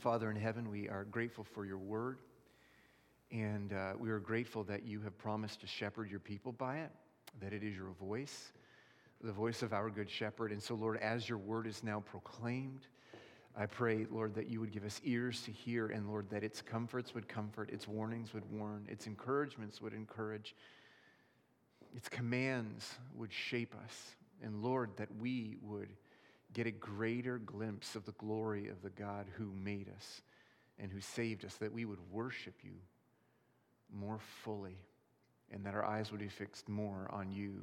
Father in heaven, we are grateful for your word, and uh, we are grateful that you have promised to shepherd your people by it, that it is your voice, the voice of our good shepherd. And so, Lord, as your word is now proclaimed, I pray, Lord, that you would give us ears to hear, and Lord, that its comforts would comfort, its warnings would warn, its encouragements would encourage, its commands would shape us. And Lord, that we would get a greater glimpse of the glory of the God who made us and who saved us, that we would worship you more fully, and that our eyes would be fixed more on you,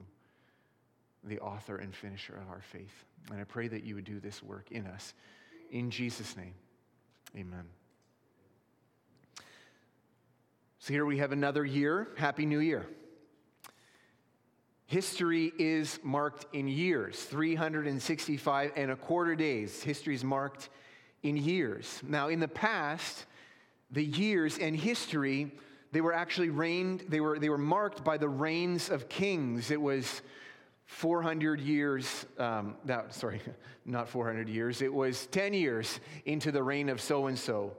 the author and finisher of our faith. And I pray that you would do this work in us. In Jesus' name, amen. So here we have another year. Happy New Year. History is marked in years, 365 and a quarter days. History is marked in years. Now, in the past, the years and history, they were actually reigned, they were, they were marked by the reigns of kings. It was 400 years, um, that, sorry, not 400 years, it was 10 years into the reign of so and so,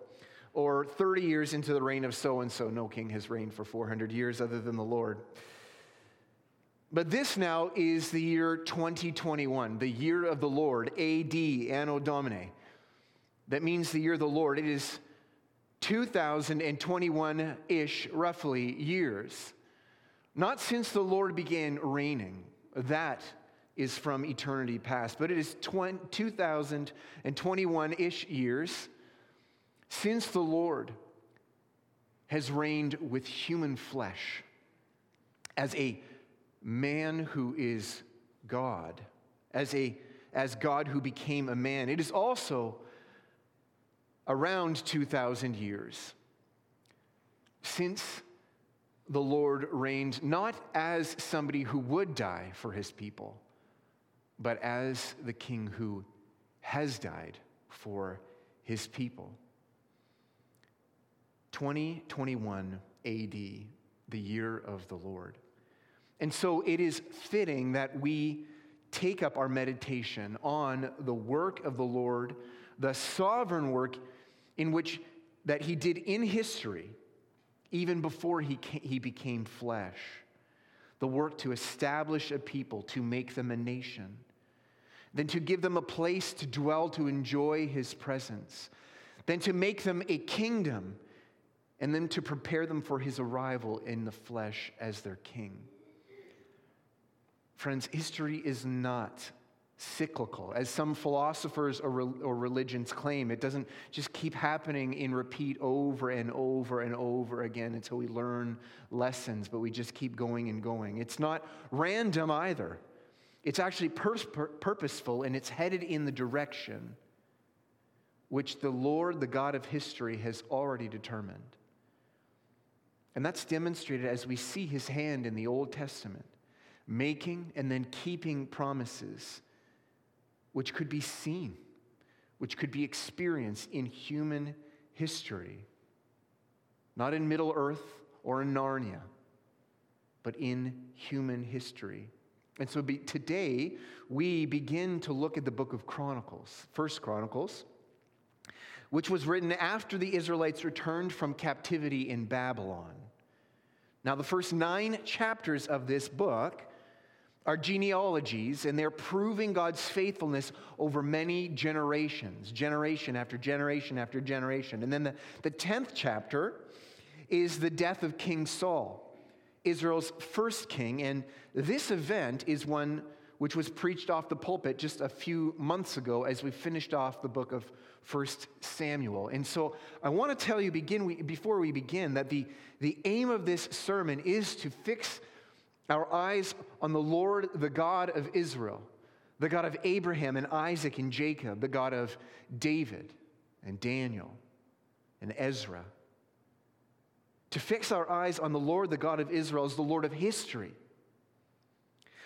or 30 years into the reign of so and so. No king has reigned for 400 years other than the Lord. But this now is the year 2021, the year of the Lord, AD, Anno Domini. That means the year of the Lord. It is 2021 ish, roughly, years. Not since the Lord began reigning. That is from eternity past. But it is 2021 ish years since the Lord has reigned with human flesh as a man who is God, as, a, as God who became a man. It is also around 2,000 years since the Lord reigned not as somebody who would die for his people, but as the king who has died for his people. 2021 AD, the year of the Lord. And so it is fitting that we take up our meditation on the work of the Lord, the sovereign work in which that he did in history, even before he, came, he became flesh. The work to establish a people, to make them a nation, then to give them a place to dwell, to enjoy his presence, then to make them a kingdom, and then to prepare them for his arrival in the flesh as their king. Friends, history is not cyclical, as some philosophers or, or religions claim. It doesn't just keep happening in repeat over and over and over again until we learn lessons, but we just keep going and going. It's not random either. It's actually pur- purposeful and it's headed in the direction which the Lord, the God of history, has already determined. And that's demonstrated as we see his hand in the Old Testament making and then keeping promises which could be seen, which could be experienced in human history, not in Middle Earth or in Narnia, but in human history. And so be, today we begin to look at the book of Chronicles, First Chronicles, which was written after the Israelites returned from captivity in Babylon. Now, the first nine chapters of this book are genealogies, and they're proving God's faithfulness over many generations, generation after generation after generation. And then the, the 10th chapter is the death of King Saul, Israel's first king. And this event is one which was preached off the pulpit just a few months ago as we finished off the book of First Samuel. And so I want to tell you begin, before we begin that the, the aim of this sermon is to fix our eyes on the Lord, the God of Israel, the God of Abraham and Isaac and Jacob, the God of David and Daniel and Ezra. To fix our eyes on the Lord, the God of Israel, as the Lord of history,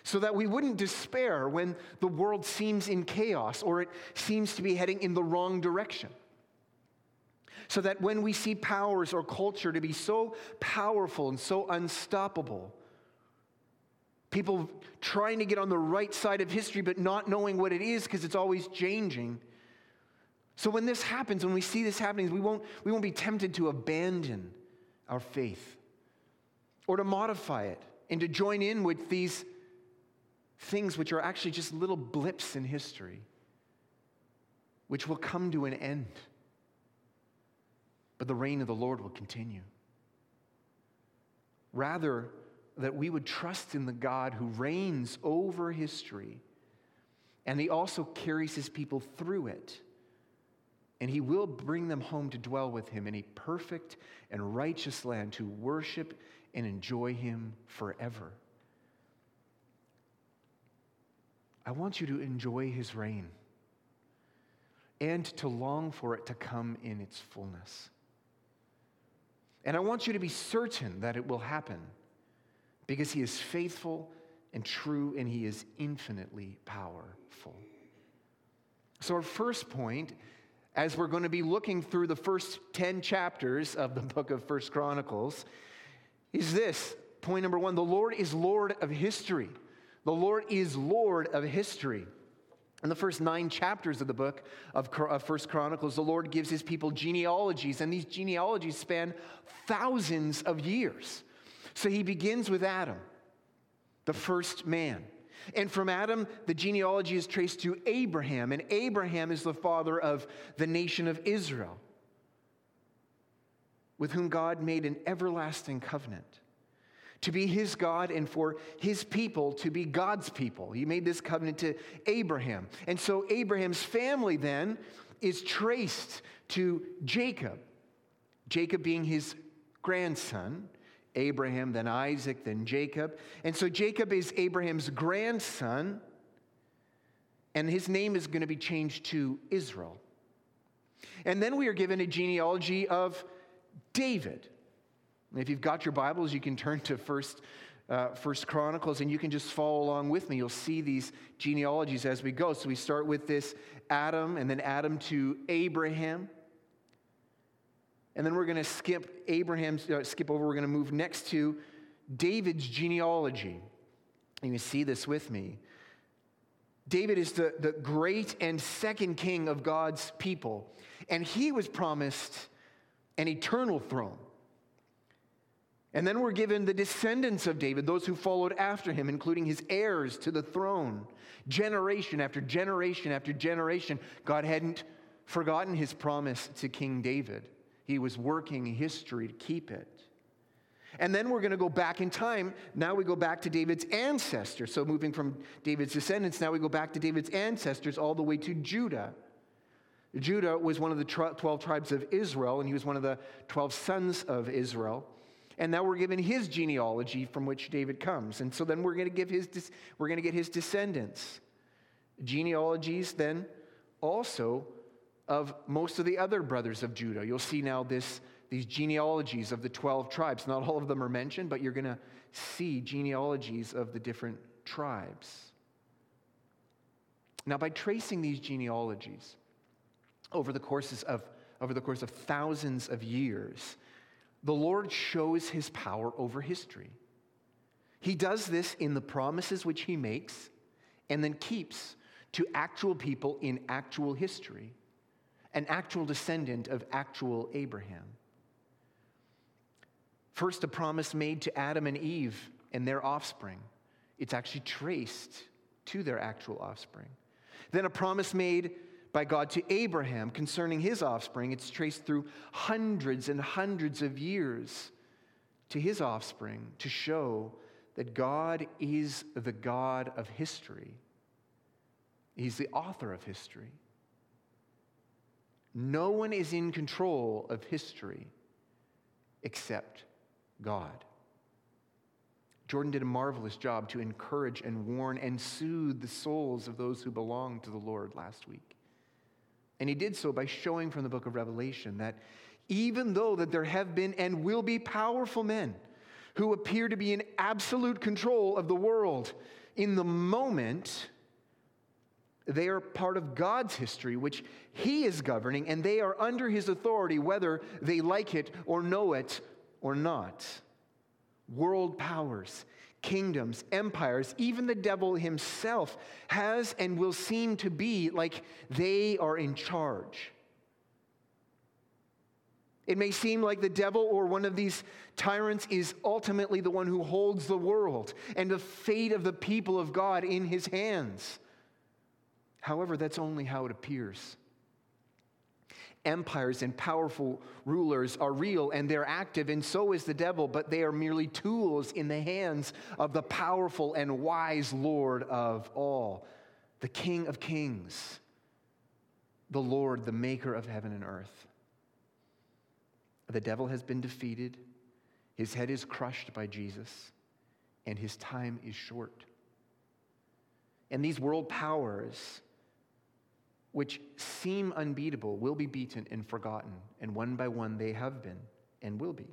so that we wouldn't despair when the world seems in chaos or it seems to be heading in the wrong direction. So that when we see powers or culture to be so powerful and so unstoppable, people trying to get on the right side of history but not knowing what it is because it's always changing. So when this happens, when we see this happening, we won't, we won't be tempted to abandon our faith or to modify it and to join in with these things which are actually just little blips in history, which will come to an end. But the reign of the Lord will continue. Rather, that we would trust in the God who reigns over history and he also carries his people through it. And he will bring them home to dwell with him in a perfect and righteous land to worship and enjoy him forever. I want you to enjoy his reign and to long for it to come in its fullness. And I want you to be certain that it will happen because he is faithful and true and he is infinitely powerful. So, our first point, as we're going to be looking through the first 10 chapters of the book of First Chronicles, is this point number one the Lord is Lord of history. The Lord is Lord of history. In the first nine chapters of the book of, First Chronicles, the Lord gives his people genealogies, and these genealogies span thousands of years. So he begins with Adam, the first man. And from Adam, the genealogy is traced to Abraham, and Abraham is the father of the nation of Israel, with whom God made an everlasting covenant to be his God and for his people to be God's people. He made this covenant to Abraham. And so Abraham's family then is traced to Jacob, Jacob being his grandson. Abraham, then Isaac, then Jacob. And so Jacob is Abraham's grandson, and his name is going to be changed to Israel. And then we are given a genealogy of David. If you've got your Bibles, you can turn to First, uh, First Chronicles and you can just follow along with me. You'll see these genealogies as we go. So we start with this Adam, and then Adam to Abraham. And then we're going to skip Abraham's, uh, skip over, we're going to move next to David's genealogy. And you see this with me. David is the, the great and second king of God's people, and he was promised an eternal throne. And then we're given the descendants of David, those who followed after him, including his heirs to the throne. Generation after generation after generation, God hadn't forgotten his promise to King David. He was working history to keep it. And then we're going to go back in time. Now we go back to David's ancestors. So moving from David's descendants, now we go back to David's ancestors all the way to Judah. Judah was one of the 12 tribes of Israel, and he was one of the 12 sons of Israel. And now we're given his genealogy from which David comes. And so then we're going to give his we're going to get his descendants. Genealogies then also of most of the other brothers of Judah. You'll see now this these genealogies of the 12 tribes. Not all of them are mentioned, but you're going to see genealogies of the different tribes. Now, by tracing these genealogies over the courses of over the course of thousands of years, the Lord shows his power over history. He does this in the promises which he makes and then keeps to actual people in actual history, an actual descendant of actual Abraham. First, a promise made to Adam and Eve and their offspring. It's actually traced to their actual offspring. Then, a promise made by God to Abraham concerning his offspring. It's traced through hundreds and hundreds of years to his offspring to show that God is the God of history. He's the author of history. No one is in control of history except God. Jordan did a marvelous job to encourage and warn and soothe the souls of those who belong to the Lord last week. And he did so by showing from the book of Revelation that even though that there have been and will be powerful men who appear to be in absolute control of the world, in the moment, they are part of God's history, which He is governing, and they are under His authority, whether they like it or know it or not. World powers, kingdoms, empires, even the devil himself has and will seem to be like they are in charge. It may seem like the devil or one of these tyrants is ultimately the one who holds the world and the fate of the people of God in his hands. However, that's only how it appears. Empires and powerful rulers are real and they're active, and so is the devil, but they are merely tools in the hands of the powerful and wise Lord of all, the King of kings, the Lord, the maker of heaven and earth. The devil has been defeated, his head is crushed by Jesus, and his time is short. And these world powers, which seem unbeatable, will be beaten and forgotten, and one by one they have been and will be.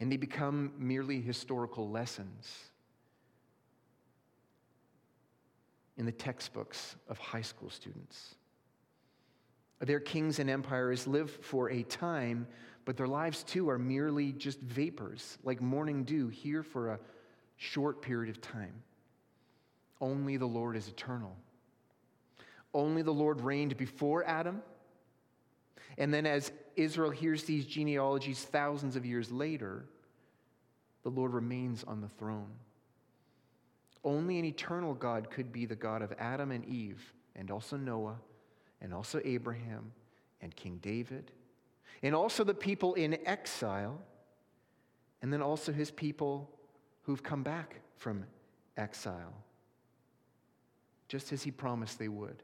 And they become merely historical lessons in the textbooks of high school students. Their kings and empires live for a time, but their lives too are merely just vapors, like morning dew, here for a short period of time. Only the Lord is eternal. Only the Lord reigned before Adam. And then, as Israel hears these genealogies thousands of years later, the Lord remains on the throne. Only an eternal God could be the God of Adam and Eve, and also Noah and also Abraham and King David, and also the people in exile, and then also his people who've come back from exile, just as he promised they would.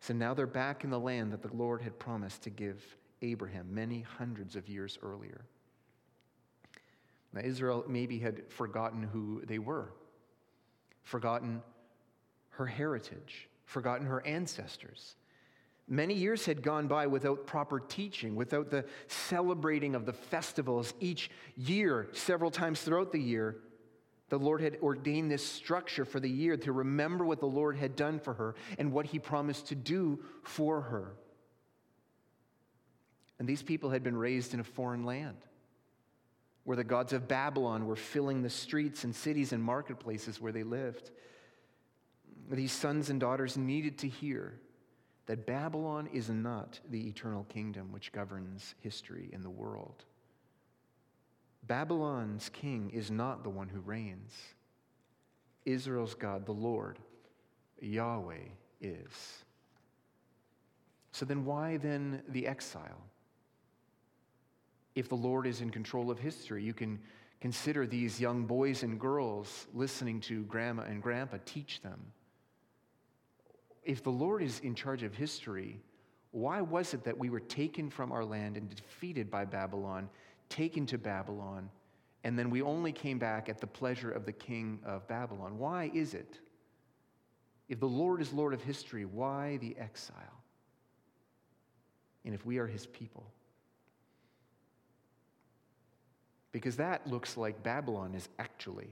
So now they're back in the land that the Lord had promised to give Abraham many hundreds of years earlier. Now, Israel maybe had forgotten who they were, forgotten her heritage, forgotten her ancestors. Many years had gone by without proper teaching, without the celebrating of the festivals each year, several times throughout the year. The Lord had ordained this structure for the year to remember what the Lord had done for her and what he promised to do for her. And these people had been raised in a foreign land where the gods of Babylon were filling the streets and cities and marketplaces where they lived these sons and daughters needed to hear that Babylon is not the eternal kingdom which governs history in the world. Babylon's king is not the one who reigns. Israel's God, the Lord, Yahweh, is. So then, why then the exile? If the Lord is in control of history, you can consider these young boys and girls listening to grandma and grandpa teach them if the Lord is in charge of history, why was it that we were taken from our land and defeated by Babylon, taken to Babylon, and then we only came back at the pleasure of the king of Babylon? Why is it? If the Lord is Lord of history, why the exile? And if we are his people? Because that looks like Babylon is actually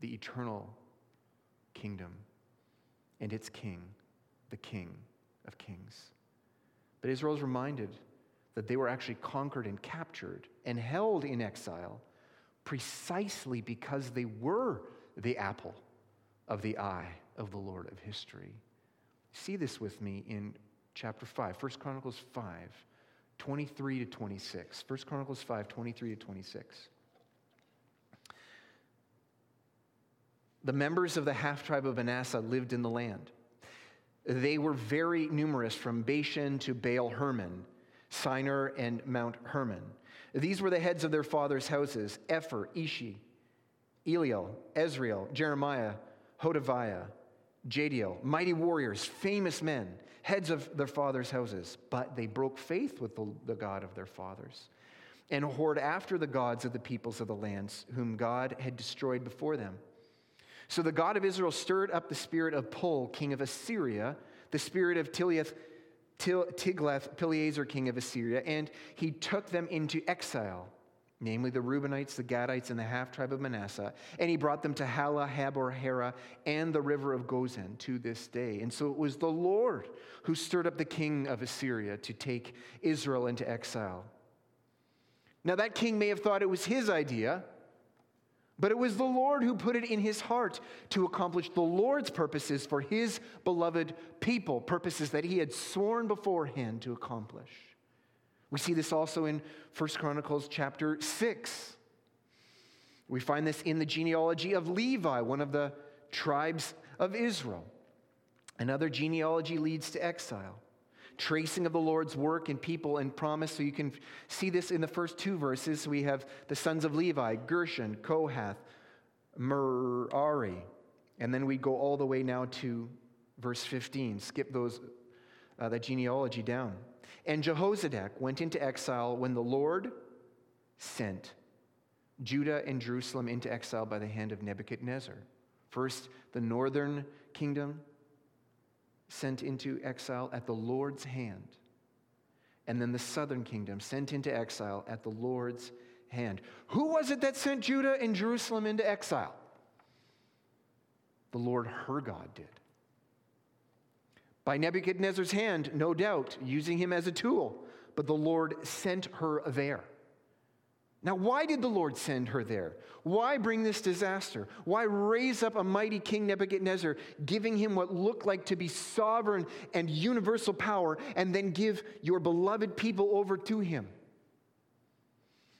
the eternal kingdom and its king, the King of Kings. But Israel is reminded that they were actually conquered and captured and held in exile precisely because they were the apple of the eye of the Lord of history. See this with me in chapter 5, 1 Chronicles 5, 23 to 26. 1 Chronicles 5, 23 to 26. The members of the half tribe of Manasseh lived in the land. They were very numerous from Bashan to Baal Hermon, Senir, and Mount Hermon. These were the heads of their fathers' houses Epher, Ishi, Eliel, Ezriel, Jeremiah, Hodaviah, Jahdiel, mighty warriors, famous men, heads of their fathers' houses. But they broke faith with the, the God of their fathers and whored after the gods of the peoples of the lands, whom God had destroyed before them. So the God of Israel stirred up the spirit of Pul, king of Assyria, the spirit of Tiliath, Tiglath-Pileser, king of Assyria, and he took them into exile, namely the Reubenites, the Gadites, and the half tribe of Manasseh, and he brought them to Halah, Habor, Hara, and the river of Gozan to this day. And so it was the Lord who stirred up the king of Assyria to take Israel into exile. Now, that king may have thought it was his idea But it was the Lord who put it in his heart to accomplish the Lord's purposes for his beloved people, purposes that he had sworn beforehand to accomplish. We see this also in 1 Chronicles chapter 6. We find this in the genealogy of Levi, one of the tribes of Israel. Another genealogy leads to exile. Tracing of the Lord's work and people and promise. So you can see this in the first two verses. We have the sons of Levi, Gershon, Kohath, Merari. And then we go all the way now to verse 15. Skip those, uh, that genealogy down. And Jehozadak went into exile when the Lord sent Judah and Jerusalem into exile by the hand of Nebuchadnezzar. First, the northern kingdom sent into exile at the Lord's hand. And then the southern kingdom sent into exile at the Lord's hand. Who was it that sent Judah and Jerusalem into exile? The Lord her God did. By Nebuchadnezzar's hand, no doubt, using him as a tool, but the Lord sent her there. Now, why did the Lord send her there? Why bring this disaster? Why raise up a mighty king Nebuchadnezzar, giving him what looked like to be sovereign and universal power, and then give your beloved people over to him?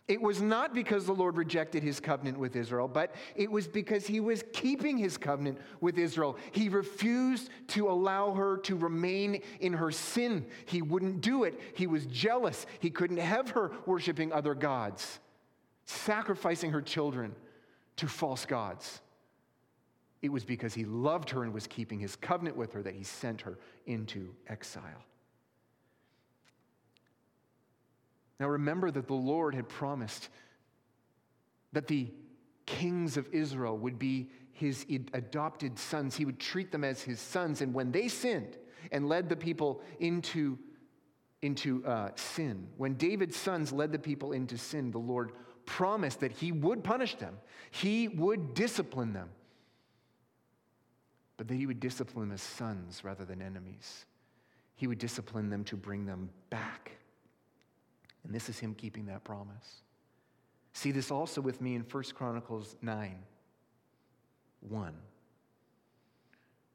It was not because the Lord rejected his covenant with Israel, but it was because he was keeping his covenant with Israel. He refused to allow her to remain in her sin. He wouldn't do it. He was jealous. He couldn't have her worshiping other gods sacrificing her children to false gods. It was because he loved her and was keeping his covenant with her that he sent her into exile. Now remember that the Lord had promised that the kings of Israel would be his adopted sons. He would treat them as his sons. And when they sinned and led the people into, into uh, sin, when David's sons led the people into sin, the Lord promised that he would punish them, he would discipline them, but that he would discipline them as sons rather than enemies. He would discipline them to bring them back. And this is him keeping that promise. See this also with me in 1 Chronicles 9 1.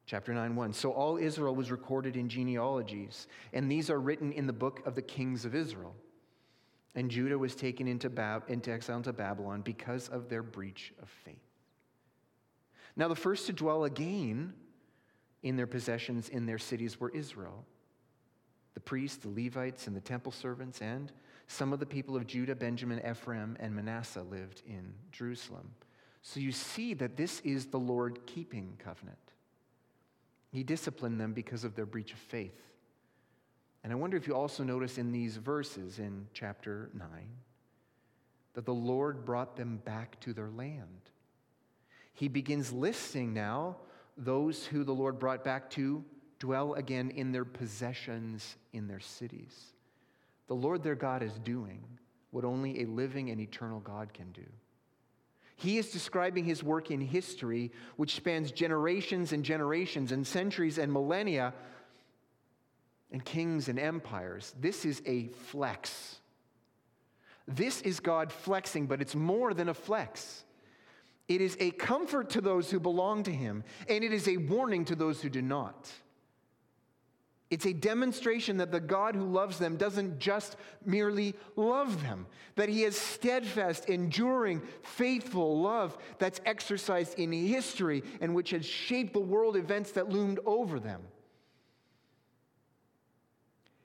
Chapter 9, 1. So all Israel was recorded in genealogies, and these are written in the book of the kings of Israel. And Judah was taken into, Bab- into exile into Babylon because of their breach of faith. Now, the first to dwell again in their possessions in their cities were Israel the priests, the Levites, and the temple servants, and some of the people of Judah, Benjamin, Ephraim, and Manasseh lived in Jerusalem. So you see that this is the Lord keeping covenant. He disciplined them because of their breach of faith. And I wonder if you also notice in these verses in chapter 9 that the Lord brought them back to their land. He begins listing now those who the Lord brought back to dwell again in their possessions in their cities. The Lord their God is doing what only a living and eternal God can do. He is describing his work in history, which spans generations and generations and centuries and millennia and kings and empires. This is a flex. This is God flexing, but it's more than a flex. It is a comfort to those who belong to Him, and it is a warning to those who do not. It's a demonstration that the God who loves them doesn't just merely love them, that He has steadfast, enduring, faithful love that's exercised in history and which has shaped the world events that loomed over them.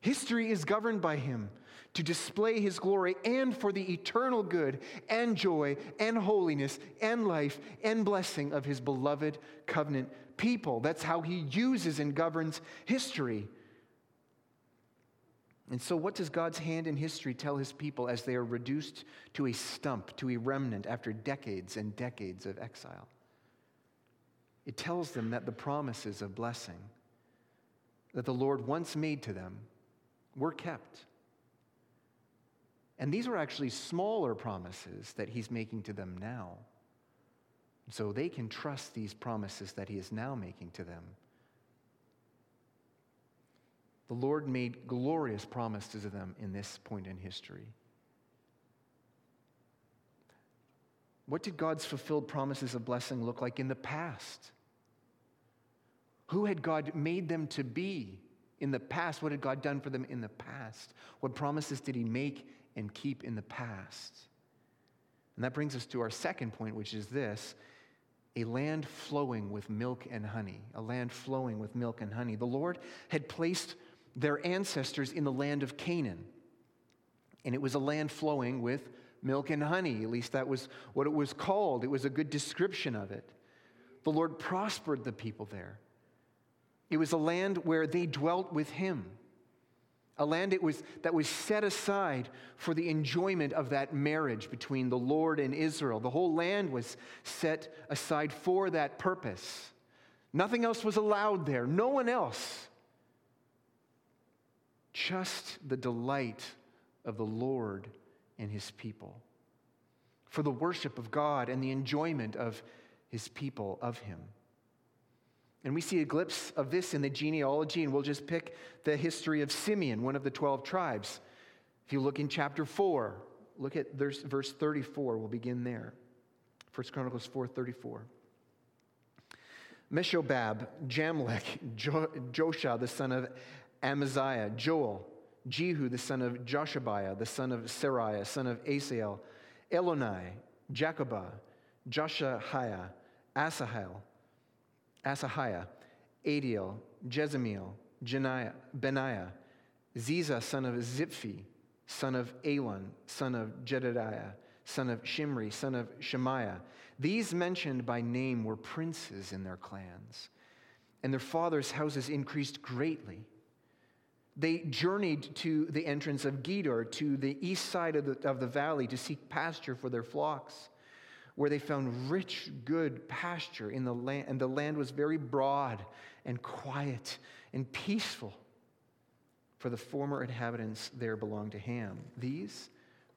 History is governed by him to display his glory and for the eternal good and joy and holiness and life and blessing of his beloved covenant people. That's how he uses and governs history. And so, what does God's hand in history tell his people as they are reduced to a stump, to a remnant after decades and decades of exile? It tells them that the promises of blessing that the Lord once made to them were kept. And these were actually smaller promises that he's making to them now. So they can trust these promises that he is now making to them. The Lord made glorious promises to them in this point in history. What did God's fulfilled promises of blessing look like in the past? Who had God made them to be in the past? What had God done for them in the past? What promises did He make and keep in the past? And that brings us to our second point, which is this a land flowing with milk and honey. A land flowing with milk and honey. The Lord had placed their ancestors in the land of Canaan, and it was a land flowing with milk and honey. At least that was what it was called. It was a good description of it. The Lord prospered the people there. It was a land where they dwelt with Him, a land it was, that was set aside for the enjoyment of that marriage between the Lord and Israel. The whole land was set aside for that purpose. Nothing else was allowed there, no one else. Just the delight of the Lord and His people, for the worship of God and the enjoyment of His people, of Him. And we see a glimpse of this in the genealogy, and we'll just pick the history of Simeon, one of the 12 tribes. If you look in chapter 4, look at verse 34. We'll begin there. 1 Chronicles 4:34. Meshobab, Jamlech, jo- Josha, the son of Amaziah, Joel, Jehu, the son of Joshibiah, the son of Seraiah, son of Asiel, Elonai, Jaakobah, Joshahiah, Asahel, Asahiah, Adiel, Jezemiel, Jeniah, Benaiah, Ziza, son of Ziphi, son of Elon, son of Jedediah, son of Shimri, son of Shemaiah. These mentioned by name were princes in their clans, and their fathers' houses increased greatly. They journeyed to the entrance of Gedor, to the east side of the, of the valley, to seek pasture for their flocks where they found rich, good pasture in the land, and the land was very broad and quiet and peaceful. For the former inhabitants there belonged to Ham. These,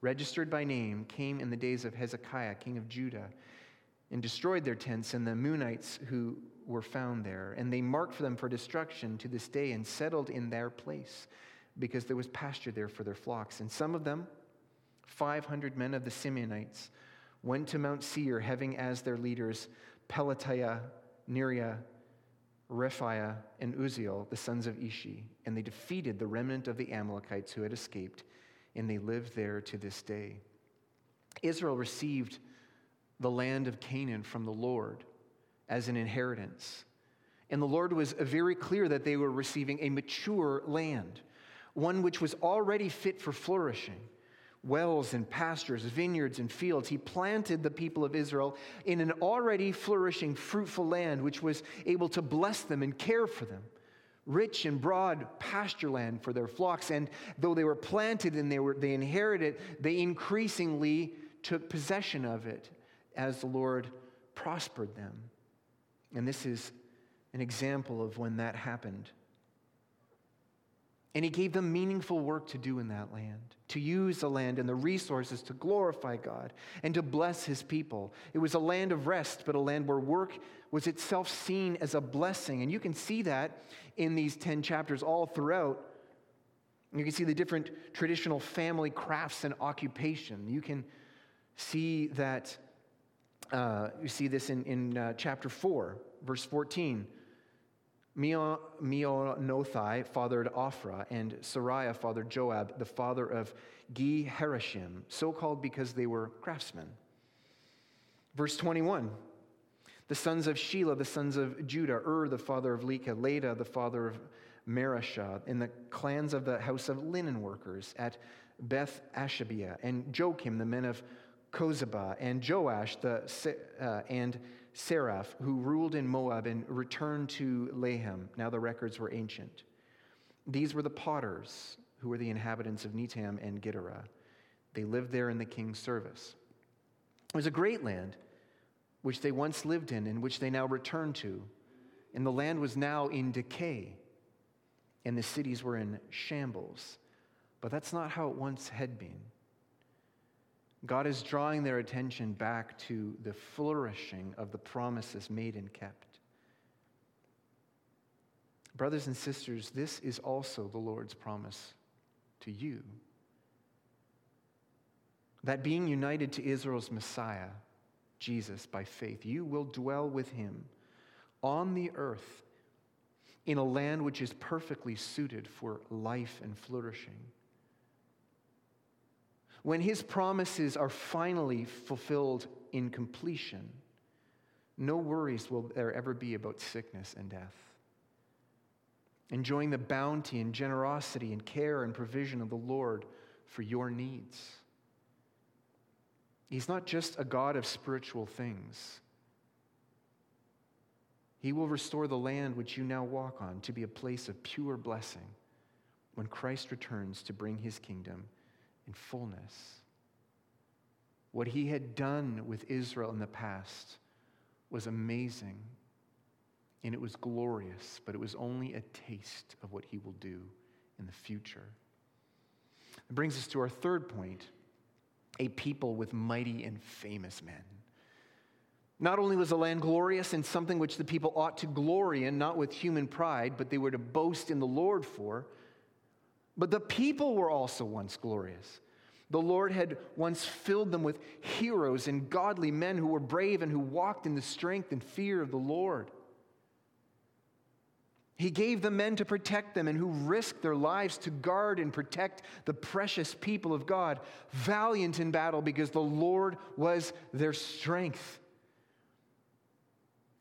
registered by name, came in the days of Hezekiah, king of Judah, and destroyed their tents and the Meunites who were found there. And they marked for them for destruction to this day and settled in their place because there was pasture there for their flocks. And some of them, 500 men of the Simeonites, went to Mount Seir, having as their leaders Pelatiah, Neariah, Rephaiah, and Uzziel, the sons of Ishi. And they defeated the remnant of the Amalekites who had escaped, and they lived there to this day. Israel received the land of Canaan from the Lord as an inheritance. And the Lord was very clear that they were receiving a mature land, one which was already fit for flourishing wells and pastures, vineyards and fields. He planted the people of Israel in an already flourishing, fruitful land which was able to bless them and care for them. Rich and broad pasture land for their flocks. And though they were planted and they, were, they inherited, they increasingly took possession of it as the Lord prospered them. And this is an example of when that happened. And he gave them meaningful work to do in that land, to use the land and the resources to glorify God and to bless his people. It was a land of rest, but a land where work was itself seen as a blessing. And you can see that in these 10 chapters all throughout. You can see the different traditional family crafts and occupation. You can see that, uh, you see this in, in uh, chapter 4, verse 14. Meonothai fathered Ophrah, and Seraiah fathered Joab, the father of Ge Harashim, so called because they were craftsmen. Verse 21 The sons of Shelah, the sons of Judah, Ur, the father of Lecah, Leda, the father of Mareshah, in the clans of the house of linen workers at Beth Ashabiah, and Joachim, the men of Cozeba, and Joash, the, uh, and Saraph, who ruled in Moab and returned to Lehem. Now the records were ancient. These were the potters, who were the inhabitants of Netaim and Gederah. They lived there in the king's service. It was a great land which they once lived in and which they now returned to. And the land was now in decay, and the cities were in shambles. But that's not how it once had been. God is drawing their attention back to the flourishing of the promises made and kept. Brothers and sisters, this is also the Lord's promise to you. That being united to Israel's Messiah, Jesus, by faith, you will dwell with him on the earth in a land which is perfectly suited for life and flourishing. When his promises are finally fulfilled in completion, no worries will there ever be about sickness and death. Enjoying the bounty and generosity and care and provision of the Lord for your needs. He's not just a God of spiritual things. He will restore the land which you now walk on to be a place of pure blessing when Christ returns to bring his kingdom in fullness. What he had done with Israel in the past was amazing and it was glorious, but it was only a taste of what he will do in the future. It brings us to our third point a people with mighty and famous men. Not only was the land glorious and something which the people ought to glory in, not with human pride, but they were to boast in the Lord for, but the people were also once glorious. The Lord had once filled them with heroes and godly men who were brave and who walked in the strength and fear of the Lord. He gave the men to protect them and who risked their lives to guard and protect the precious people of God, valiant in battle because the Lord was their strength.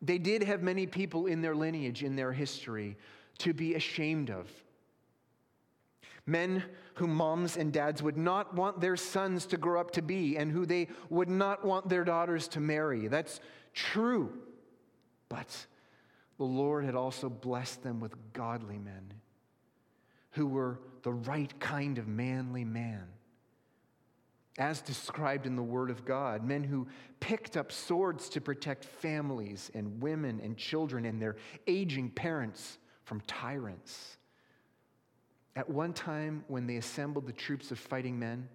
They did have many people in their lineage, in their history, to be ashamed of. Men who moms and dads would not want their sons to grow up to be and who they would not want their daughters to marry. That's true. But the Lord had also blessed them with godly men who were the right kind of manly man. As described in the Word of God, men who picked up swords to protect families and women and children and their aging parents from tyrants. At one time, when they assembled the troops of fighting men,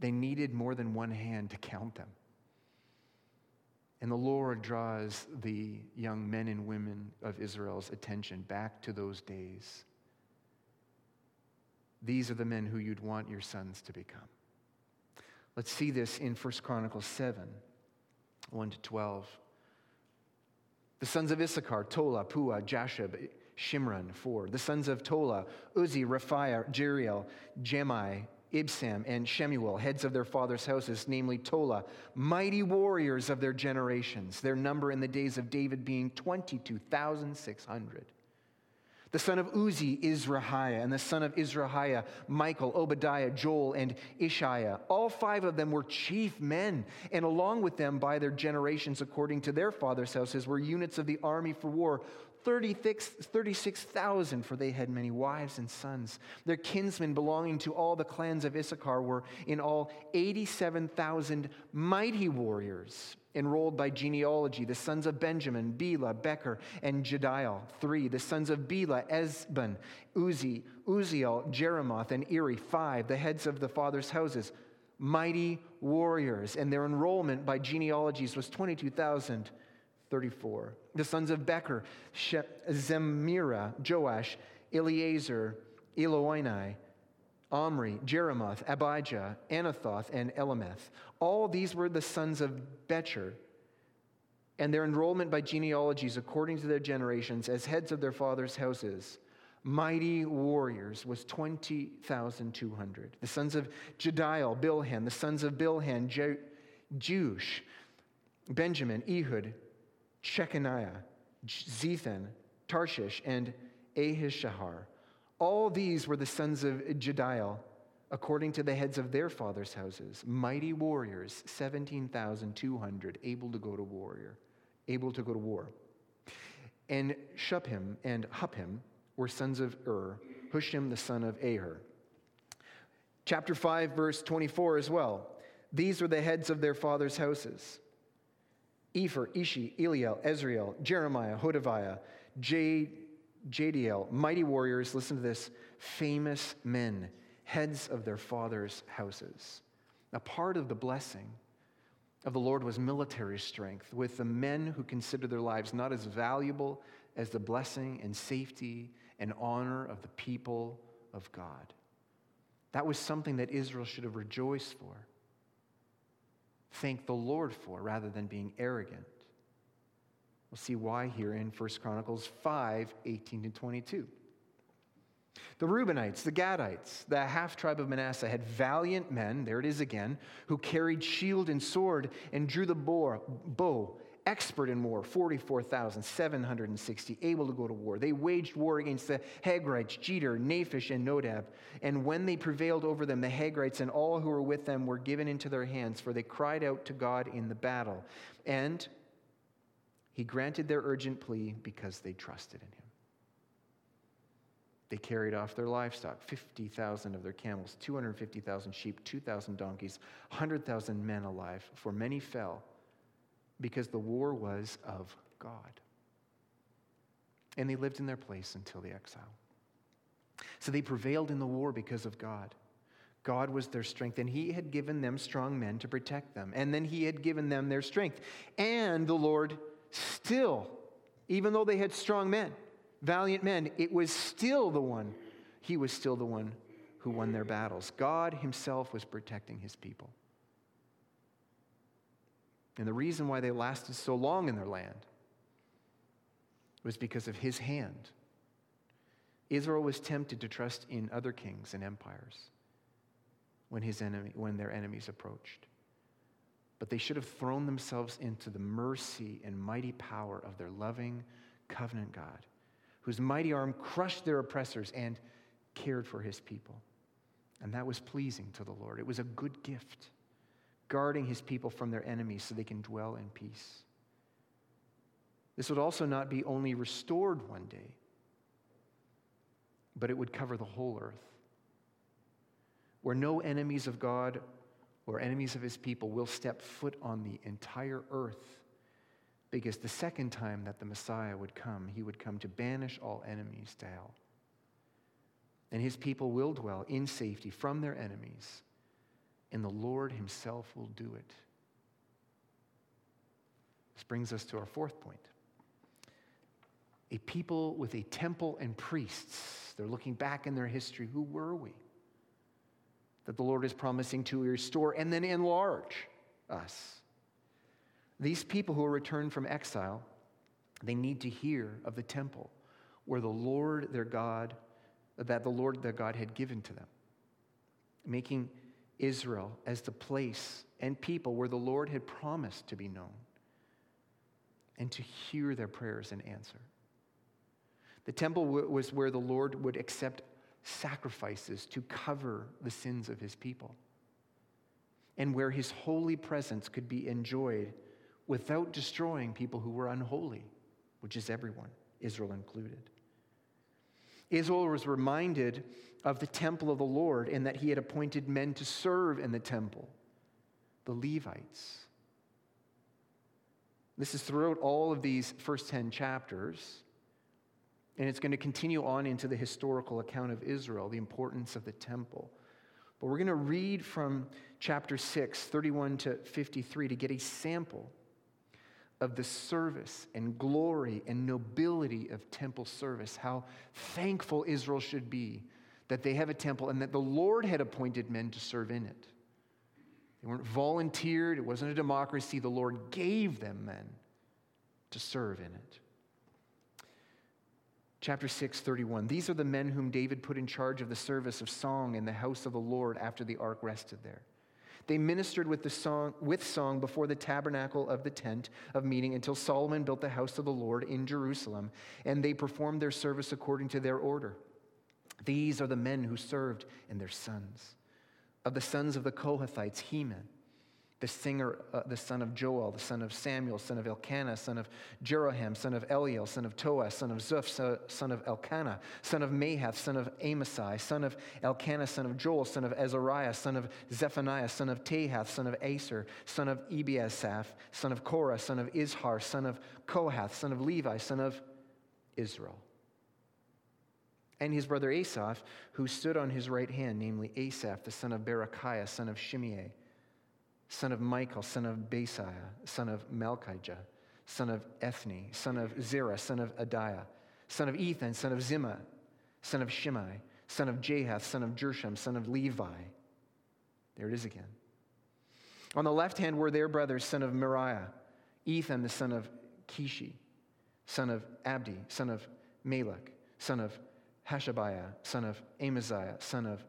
they needed more than one hand to count them. And the Lord draws the young men and women of Israel's attention back to those days. These are the men who you'd want your sons to become. Let's see this in 1 Chronicles 7 1 to 12. The sons of Issachar, Tola, Puah, Jashub, Shimron, four. The sons of Tola, Uzzi, Rephaiah, Jeriel, Jahmai, Ibsam, and Shemuel, heads of their fathers' houses, namely Tola, mighty warriors of their generations, their number in the days of David being 22,600. The son of Uzzi, Izrahiah, and the son of Izrahiah, Michael, Obadiah, Joel, and Ishiah. All five of them were chief men, and along with them, by their generations, according to their fathers' houses, were units of the army for war, 36,000, for they had many wives and sons. Their kinsmen belonging to all the clans of Issachar were in all 87,000 mighty warriors enrolled by genealogy. The sons of Benjamin, Bela, Becher, and Jediael. Three. The sons of Bela, Ezbon, Uzzi, Uzziel, Jeremoth, and Eri. Five. The heads of the fathers' houses, mighty warriors. And their enrollment by genealogies was 22,000. 34. The sons of Becher, Zemirah, Joash, Eleazar, Elioenai, Omri, Jeremoth, Abijah, Anathoth, and Alemeth. All these were the sons of Becher, and their enrollment by genealogies according to their generations as heads of their fathers' houses. Mighty warriors was 20,200. The sons of Jediael, Bilhan, the sons of Bilhan, Je- Jush, Benjamin, Ehud, Shechaniah, Zethan, Tarshish, and Ahishahar. All these were the sons of Jediael, according to the heads of their fathers' houses, mighty warriors, 17,200, able to go to warrior, able to go to war. And Shuppim and Huppim were sons of Ur, Hushim the son of Aher. Chapter 5, verse 24 as well. These were the heads of their fathers' houses. Epher, Ishi, Eliel, Ezriel, Jeremiah, Hodaviah, J- Jahdiel, mighty warriors, listen to this, famous men, heads of their fathers' houses. A part of the blessing of the Lord was military strength, with the men who considered their lives not as valuable as the blessing and safety and honor of the people of God. That was something that Israel should have rejoiced for. Thank the Lord for rather than being arrogant. We'll see why here in 1 Chronicles 5 18 to 22. The Reubenites, the Gadites, the half tribe of Manasseh had valiant men, there it is again, who carried shield and sword and drew the bow, expert in war, 44,760, able to go to war. They waged war against the Hagrites, Jetur, Naphish, and Nodab. And when they prevailed over them, the Hagrites and all who were with them were given into their hands, for they cried out to God in the battle. And he granted their urgent plea because they trusted in him. They carried off their livestock 50,000 of their camels, 250,000 sheep, 2,000 donkeys, 100,000 men alive, for many fell because the war was of God. And they lived in their place until the exile. So they prevailed in the war because of God. God was their strength, and He had given them strong men to protect them. And then He had given them their strength. And the Lord still, even though they had strong men, valiant men, it was still the one, he was still the one who won their battles. God himself was protecting his people. And the reason why they lasted so long in their land was because of his hand. Israel was tempted to trust in other kings and empires when, his enemy, when their enemies approached. But they should have thrown themselves into the mercy and mighty power of their loving covenant God whose mighty arm crushed their oppressors and cared for his people. And that was pleasing to the Lord. It was a good gift, guarding his people from their enemies so they can dwell in peace. This would also not be only restored one day, but it would cover the whole earth, where no enemies of God or enemies of his people will step foot on the entire earth because the second time that the Messiah would come, he would come to banish all enemies to hell. And his people will dwell in safety from their enemies, and the Lord himself will do it. This brings us to our fourth point. A people with a temple and priests. They're looking back in their history. Who were we? That the Lord is promising to restore and then enlarge us. These people who are returned from exile, they need to hear of the temple where the Lord their God, that the Lord their God had given to them, making Israel as the place and people where the Lord had promised to be known, and to hear their prayers and answer. The temple was where the Lord would accept sacrifices to cover the sins of his people, and where his holy presence could be enjoyed without destroying people who were unholy, which is everyone, Israel included. Israel was reminded of the temple of the Lord and that he had appointed men to serve in the temple, the Levites. This is throughout all of these first 10 chapters, and it's going to continue on into the historical account of Israel, the importance of the temple. But we're going to read from chapter 6, 31 to 53, to get a sample of the service and glory and nobility of temple service, how thankful Israel should be that they have a temple and that the Lord had appointed men to serve in it. They weren't volunteered, it wasn't a democracy. The Lord gave them men to serve in it. Chapter 6, 31. These are the men whom David put in charge of the service of song in the house of the Lord after the ark rested there. They ministered with, the song, with song before the tabernacle of the tent of meeting until Solomon built the house of the Lord in Jerusalem, and they performed their service according to their order. These are the men who served and their sons. Of the sons of the Kohathites, Heman the singer, uh, the son of Joel, the son of Samuel, son of Elkanah, son of Jeroham, son of Eliel, son of Toah, son of Zuph, son of Elkanah, son of Mahath, son of Amasai, son of Elkanah, son of Joel, son of Azariah, son of Zephaniah, son of Tahath, son of Assir, son of Ebiasaph, son of Korah, son of Izhar, son of Kohath, son of Levi, son of Israel. And his brother Asaph, who stood on his right hand, namely Asaph, the son of Berechiah, son of Shimei, son of Michael, son of Baaseiah, son of Malchijah, son of Ethni, son of Zerah, son of Adaiah, son of Ethan, son of Zimmah, son of Shimei, son of Jahath, son of Gershom, son of Levi. There it is again. On the left hand were their brothers, son of Merari, Ethan, the son of Kishi, son of Abdi, son of Malluch, son of Hashabiah, son of Amaziah, son of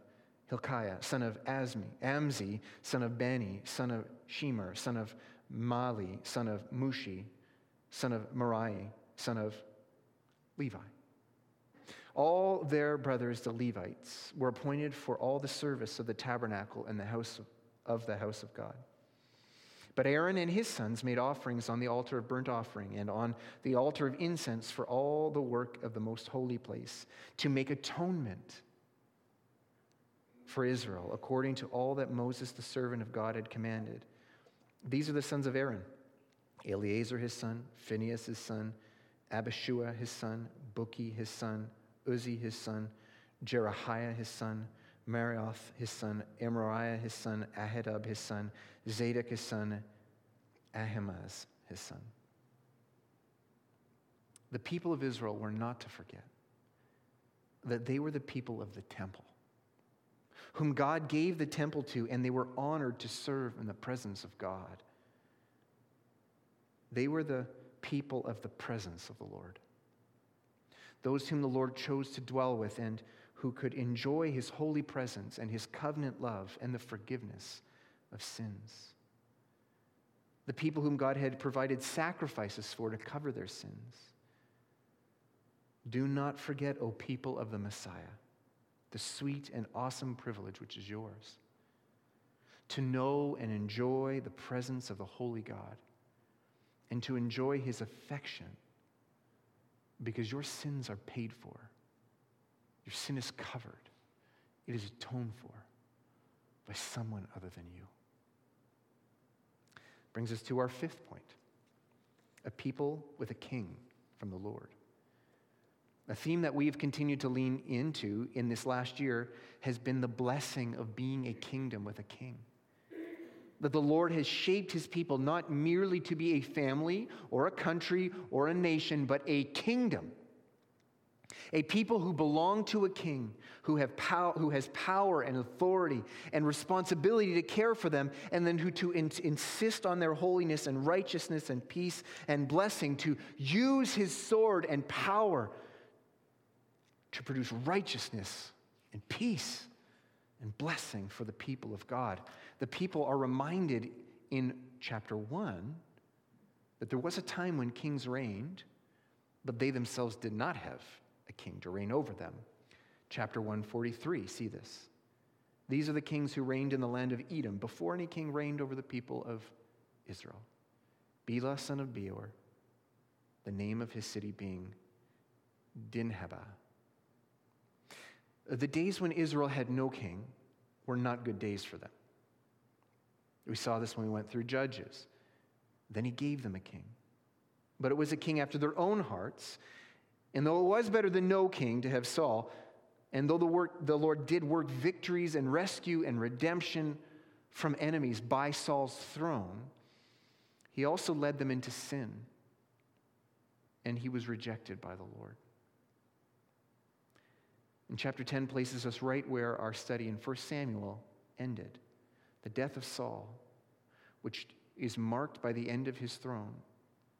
Hilkiah, son of Asmi, Amzi, son of Bani, son of Shemer, son of Mahli, son of Mushi, son of Merari, son of Levi. All their brothers, the Levites, were appointed for all the service of the tabernacle and the house of the house of God. But Aaron and his sons made offerings on the altar of burnt offering and on the altar of incense for all the work of the most holy place to make atonement for Israel, according to all that Moses, the servant of God, had commanded. These are the sons of Aaron Eleazar, his son, Phinehas, his son, Abishua, his son, Bukki, his son, Uzzi, his son, Jerahiah, his son, Meraioth, his son, Amariah, his son, Ahitub, his son, Zadok, his son, Ahimaaz, his son. The people of Israel were not to forget that they were the people of the temple, whom God gave the temple to, and they were honored to serve in the presence of God. They were the people of the presence of the Lord, those whom the Lord chose to dwell with and who could enjoy his holy presence and his covenant love and the forgiveness of sins. The people whom God had provided sacrifices for to cover their sins. Do not forget, O people of the Messiah, the sweet and awesome privilege which is yours to know and enjoy the presence of the Holy God and to enjoy his affection because your sins are paid for. Your sin is covered, it is atoned for by someone other than you. Brings us to our fifth point a people with a king from the Lord. A theme that we've continued to lean into in this last year has been the blessing of being a kingdom with a king. That the Lord has shaped his people not merely to be a family or a country or a nation, but a kingdom a people who belong to a king who, have pow- who has power and authority and responsibility to care for them, and then who to in- insist on their holiness and righteousness and peace and blessing, to use his sword and power to produce righteousness and peace and blessing for the people of God. The people are reminded in chapter 1 that there was a time when kings reigned, but they themselves did not have a king to reign over them. Chapter 143, see this. These are the kings who reigned in the land of Edom before any king reigned over the people of Israel. Bela, son of Beor, the name of his city being Dinhabah. The days when Israel had no king were not good days for them. We saw this when we went through Judges. Then he gave them a king. But it was a king after their own hearts, and though it was better than no king to have Saul, and though the, work, the Lord did work victories and rescue and redemption from enemies by Saul's throne, he also led them into sin, and he was rejected by the Lord. And chapter 10 places us right where our study in 1 Samuel ended the death of Saul, which is marked by the end of his throne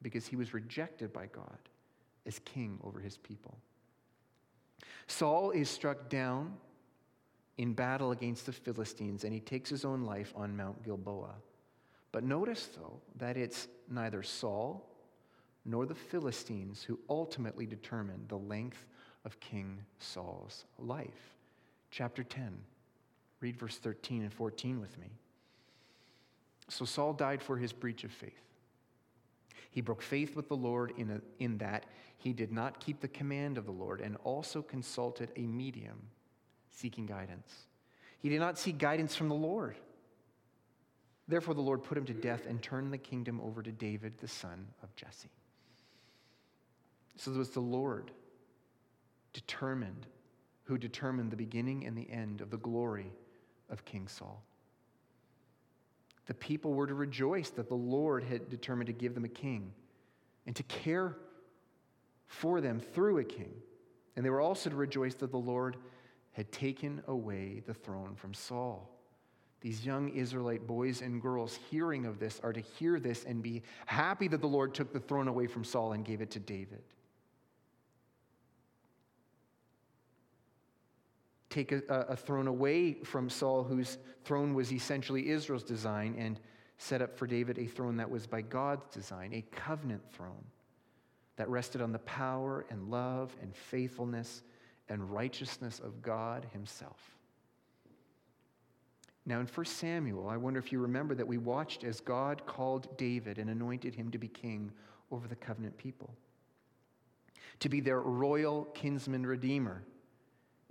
because he was rejected by God as king over his people. Saul is struck down in battle against the Philistines and he takes his own life on Mount Gilboa. But notice, though, that it's neither Saul nor the Philistines who ultimately determined the length of King Saul's life. Chapter 10, read verse 13 and 14 with me. So Saul died for his breach of faith. He broke faith with the Lord in, a, in that he did not keep the command of the Lord and also consulted a medium seeking guidance. He did not seek guidance from the Lord. Therefore, the Lord put him to death and turned the kingdom over to David, the son of Jesse. So it was the Lord determined, who determined the beginning and the end of the glory of King Saul. The people were to rejoice that the Lord had determined to give them a king and to care for them through a king. And they were also to rejoice that the Lord had taken away the throne from Saul. these young Israelite boys and girls hearing of this are to hear this and be happy that the Lord took the throne away from Saul and gave it to David. Take a, a throne away from Saul, whose throne was essentially Israel's design, and set up for David a throne that was by God's design, a covenant throne that rested on the power and love and faithfulness and righteousness of God Himself. Now, in 1 Samuel, I wonder if you remember that we watched as God called David and anointed him to be king over the covenant people, to be their royal kinsman redeemer,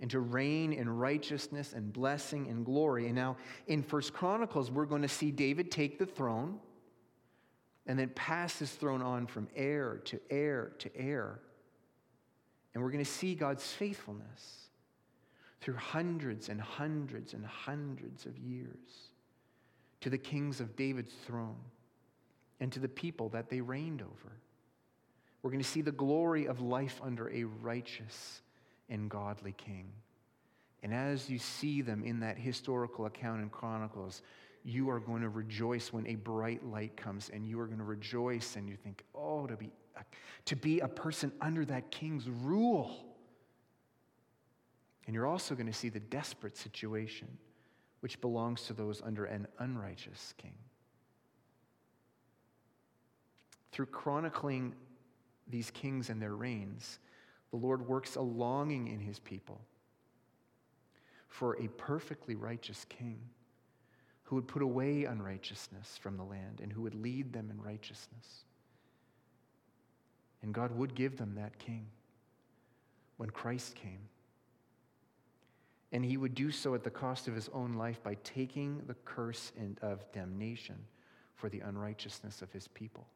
and to reign in righteousness and blessing and glory. And now, in First Chronicles, we're going to see David take the throne and then pass his throne on from heir to heir to heir. And we're going to see God's faithfulness through hundreds and hundreds and hundreds of years to the kings of David's throne and to the people that they reigned over. We're going to see the glory of life under a righteous and godly king. And as you see them in that historical account in Chronicles, you are going to rejoice when a bright light comes and you are going to rejoice and you think, oh, to be, to be a person under that king's rule and you're also going to see the desperate situation which belongs to those under an unrighteous king. Through chronicling these kings and their reigns, the Lord works a longing in his people for a perfectly righteous king who would put away unrighteousness from the land and who would lead them in righteousness. And God would give them that king when Christ came and he would do so at the cost of his own life by taking the curse of damnation for the unrighteousness of his people.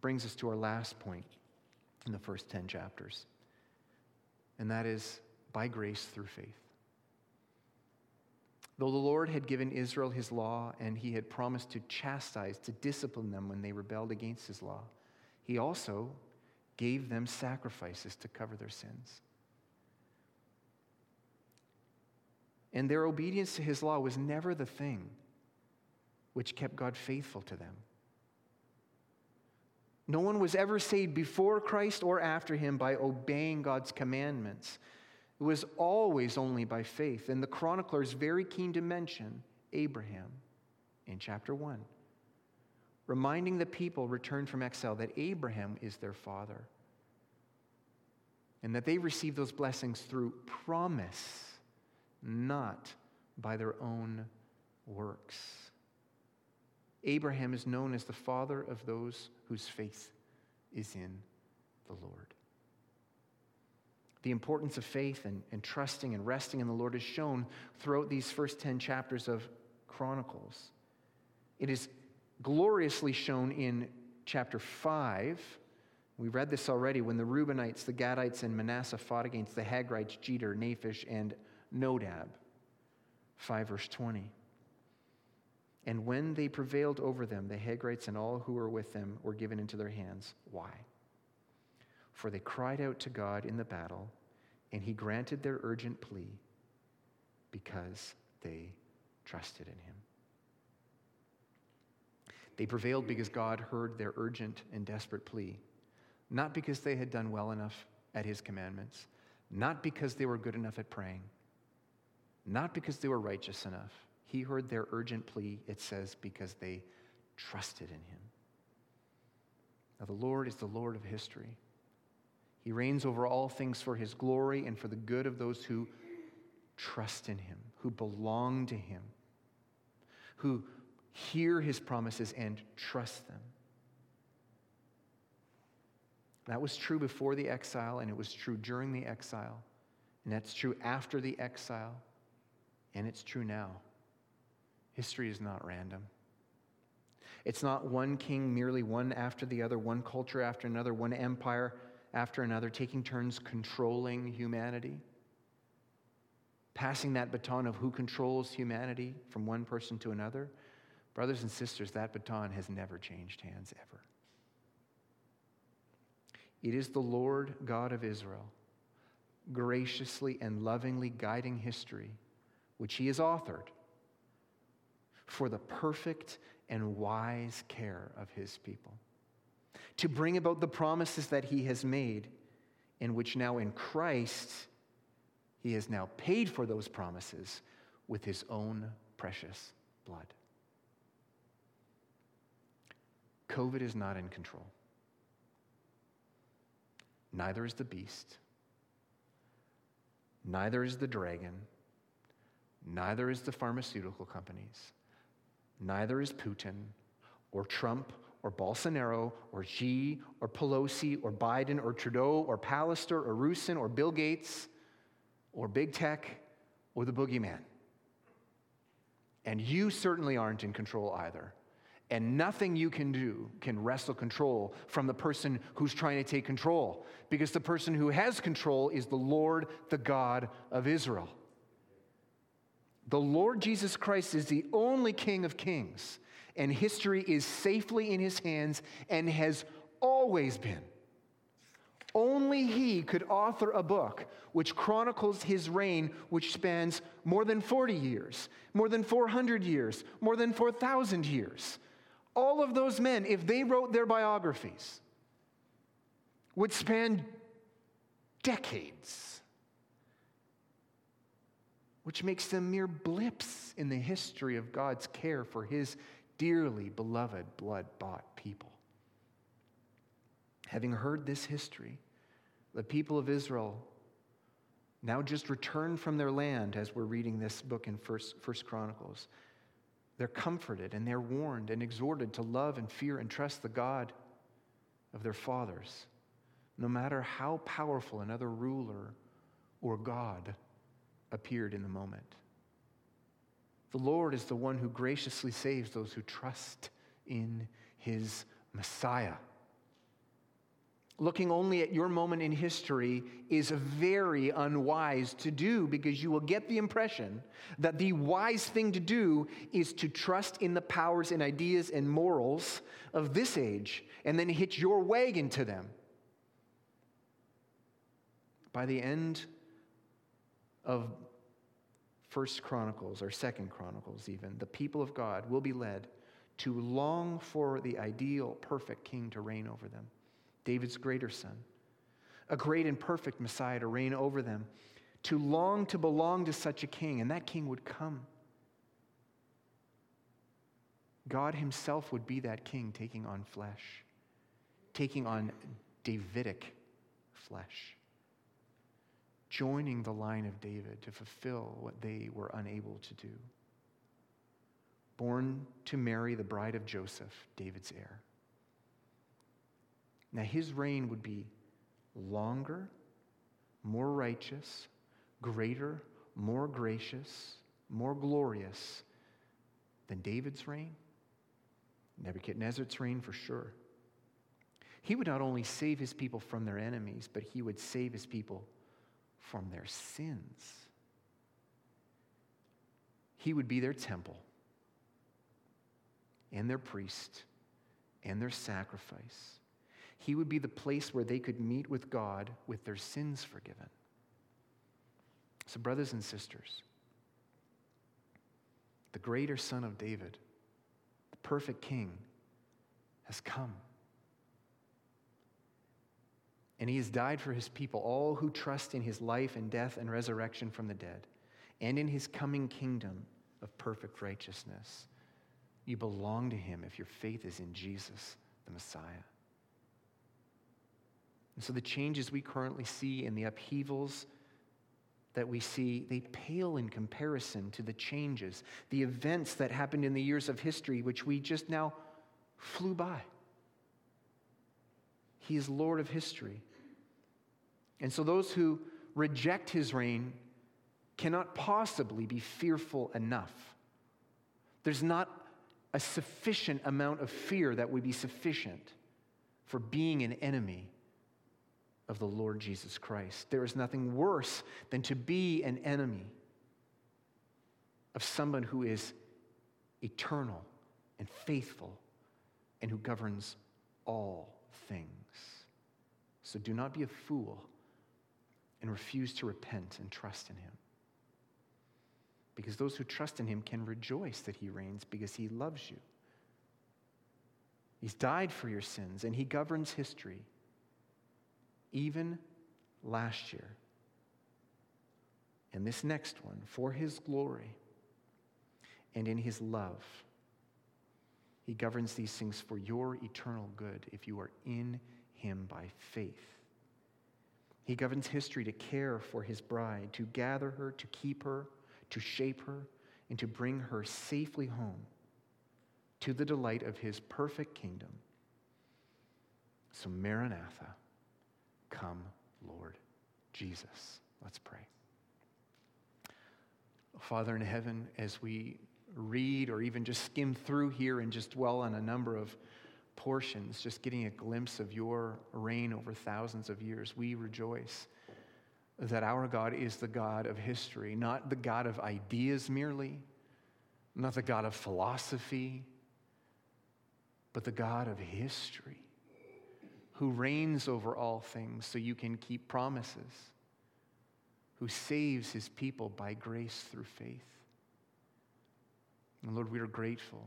Brings us to our last point in the first 10 chapters, and that is by grace through faith. Though the Lord had given Israel his law and he had promised to chastise, to discipline them when they rebelled against his law, he also gave them sacrifices to cover their sins. And their obedience to his law was never the thing which kept God faithful to them. No one was ever saved before Christ or after him by obeying God's commandments. It was always only by faith. And the chronicler is very keen to mention Abraham in chapter 1, reminding the people returned from exile that Abraham is their father and that they received those blessings through promise not by their own works. Abraham is known as the father of those whose faith is in the Lord. The importance of faith and, and trusting and resting in the Lord is shown throughout these first 10 chapters of Chronicles. It is gloriously shown in chapter 5. We read this already when the Reubenites, the Gadites, and Manasseh fought against the Hagrites, Jetur, Naphish, and Nodab. 5 verse 20. And when they prevailed over them, the Hagrites and all who were with them were given into their hands. Why? For they cried out to God in the battle, and he granted their urgent plea because they trusted in him. They prevailed because God heard their urgent and desperate plea, not because they had done well enough at his commandments, not because they were good enough at praying not because they were righteous enough. He heard their urgent plea, it says, because they trusted in him. Now, the Lord is the Lord of history. He reigns over all things for his glory and for the good of those who trust in him, who belong to him, who hear his promises and trust them. That was true before the exile, and it was true during the exile, and that's true after the exile. And it's true now. History is not random. It's not one king merely one after the other, one culture after another, one empire after another, taking turns controlling humanity, passing that baton of who controls humanity from one person to another. Brothers and sisters, that baton has never changed hands ever. It is the Lord God of Israel, graciously and lovingly guiding history which he has authored for the perfect and wise care of his people, to bring about the promises that he has made, in which now in Christ he has now paid for those promises with his own precious blood. COVID is not in control. Neither is the beast. Neither is the dragon. Neither is the pharmaceutical companies. Neither is Putin or Trump or Bolsonaro or Xi or Pelosi or Biden or Trudeau or Pallister or Roussin or Bill Gates or big tech or the boogeyman. And you certainly aren't in control either. And nothing you can do can wrestle control from the person who's trying to take control, because the person who has control is the Lord, the God of Israel. The Lord Jesus Christ is the only King of kings, and history is safely in his hands and has always been. Only he could author a book which chronicles his reign, which spans more than 40 years, more than 400 years, more than 4,000 years. All of those men, if they wrote their biographies, would span decades, which makes them mere blips in the history of God's care for his dearly beloved, blood bought people. Having heard this history, the people of Israel now just returned from their land as we're reading this book in First, First Chronicles. They're comforted and they're warned and exhorted to love and fear and trust the God of their fathers, no matter how powerful another ruler or God appeared in the moment. The Lord is the one who graciously saves those who trust in his Messiah looking only at your moment in history is very unwise to do because you will get the impression that the wise thing to do is to trust in the powers and ideas and morals of this age and then hitch your wagon to them. By the end of First Chronicles or Second Chronicles, even, the people of God will be led to long for the ideal, perfect king to reign over them. David's greater son, a great and perfect Messiah to reign over them, to long to belong to such a king, and that king would come. God himself would be that king taking on flesh, taking on Davidic flesh, joining the line of David to fulfill what they were unable to do. Born to Mary, the bride of Joseph, David's heir. Now, his reign would be longer, more righteous, greater, more gracious, more glorious than David's reign, Nebuchadnezzar's reign for sure. He would not only save his people from their enemies, but he would save his people from their sins. He would be their temple and their priest and their sacrifice he would be the place where they could meet with God with their sins forgiven. So, brothers and sisters, the greater son of David, the perfect king, has come. And he has died for his people, all who trust in his life and death and resurrection from the dead, and in his coming kingdom of perfect righteousness. You belong to him if your faith is in Jesus, the Messiah. And so the changes we currently see and the upheavals that we see, they pale in comparison to the changes, the events that happened in the years of history, which we just now flew by. He is Lord of history. And so those who reject his reign cannot possibly be fearful enough. There's not a sufficient amount of fear that would be sufficient for being an enemy of the Lord Jesus Christ. There is nothing worse than to be an enemy of someone who is eternal and faithful and who governs all things. So do not be a fool and refuse to repent and trust in him. because those who trust in him can rejoice that he reigns because he loves you. He's died for your sins and he governs history, even last year. And this next one, for his glory and in his love. He governs these things for your eternal good if you are in him by faith. He governs history to care for his bride, to gather her, to keep her, to shape her, and to bring her safely home to the delight of his perfect kingdom. So, Maranatha, come, Lord Jesus. Let's pray. Father in heaven, as we read or even just skim through here and just dwell on a number of portions, just getting a glimpse of your reign over thousands of years, we rejoice that our God is the God of history, not the God of ideas merely, not the God of philosophy, but the God of history, who reigns over all things so you can keep promises, who saves his people by grace through faith. And Lord, we are grateful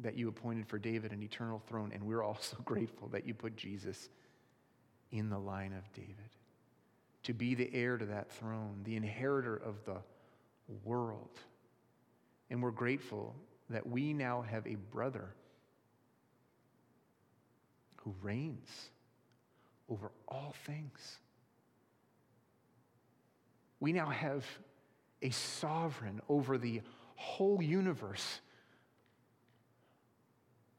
that you appointed for David an eternal throne, and we're also grateful that you put Jesus in the line of David to be the heir to that throne, the inheritor of the world. And we're grateful that we now have a brother who reigns over all things. We now have a sovereign over the whole universe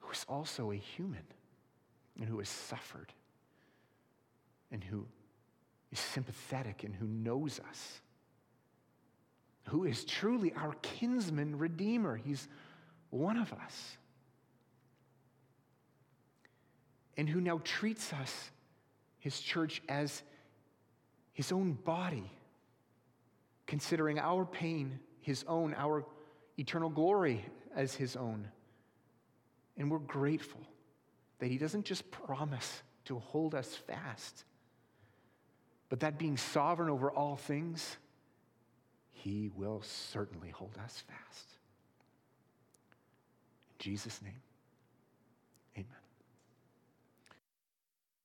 who is also a human and who has suffered and who is sympathetic and who knows us, who is truly our kinsman redeemer. He's one of us. And who now treats us, his church, as his own body, considering our pain his own, our eternal glory as his own. And we're grateful that he doesn't just promise to hold us fast, but that being sovereign over all things, he will certainly hold us fast. In Jesus' name.